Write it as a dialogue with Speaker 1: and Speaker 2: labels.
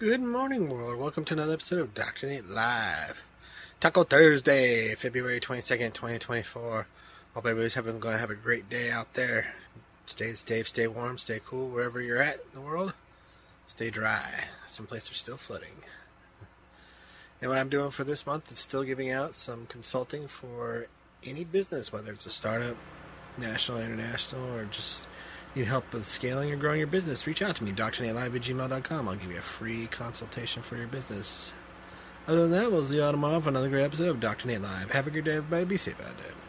Speaker 1: Good morning, world. Welcome to another episode of Dr. Nate Live. Taco Thursday, February 22nd, 2024. Hope everybody's having, going to have a great day out there. Stay safe, stay warm, stay cool wherever you're at in the world. Stay dry. Some places are still flooding. And what I'm doing for this month is still giving out some consulting for any business, whether it's a startup, national, international, or just need help with scaling or growing your business, reach out to me, drnatelive at gmail.com. I'll give you a free consultation for your business. Other than that, we'll see you all tomorrow for another great episode of Dr. Nate Live. Have a good day, everybody. Be safe out there.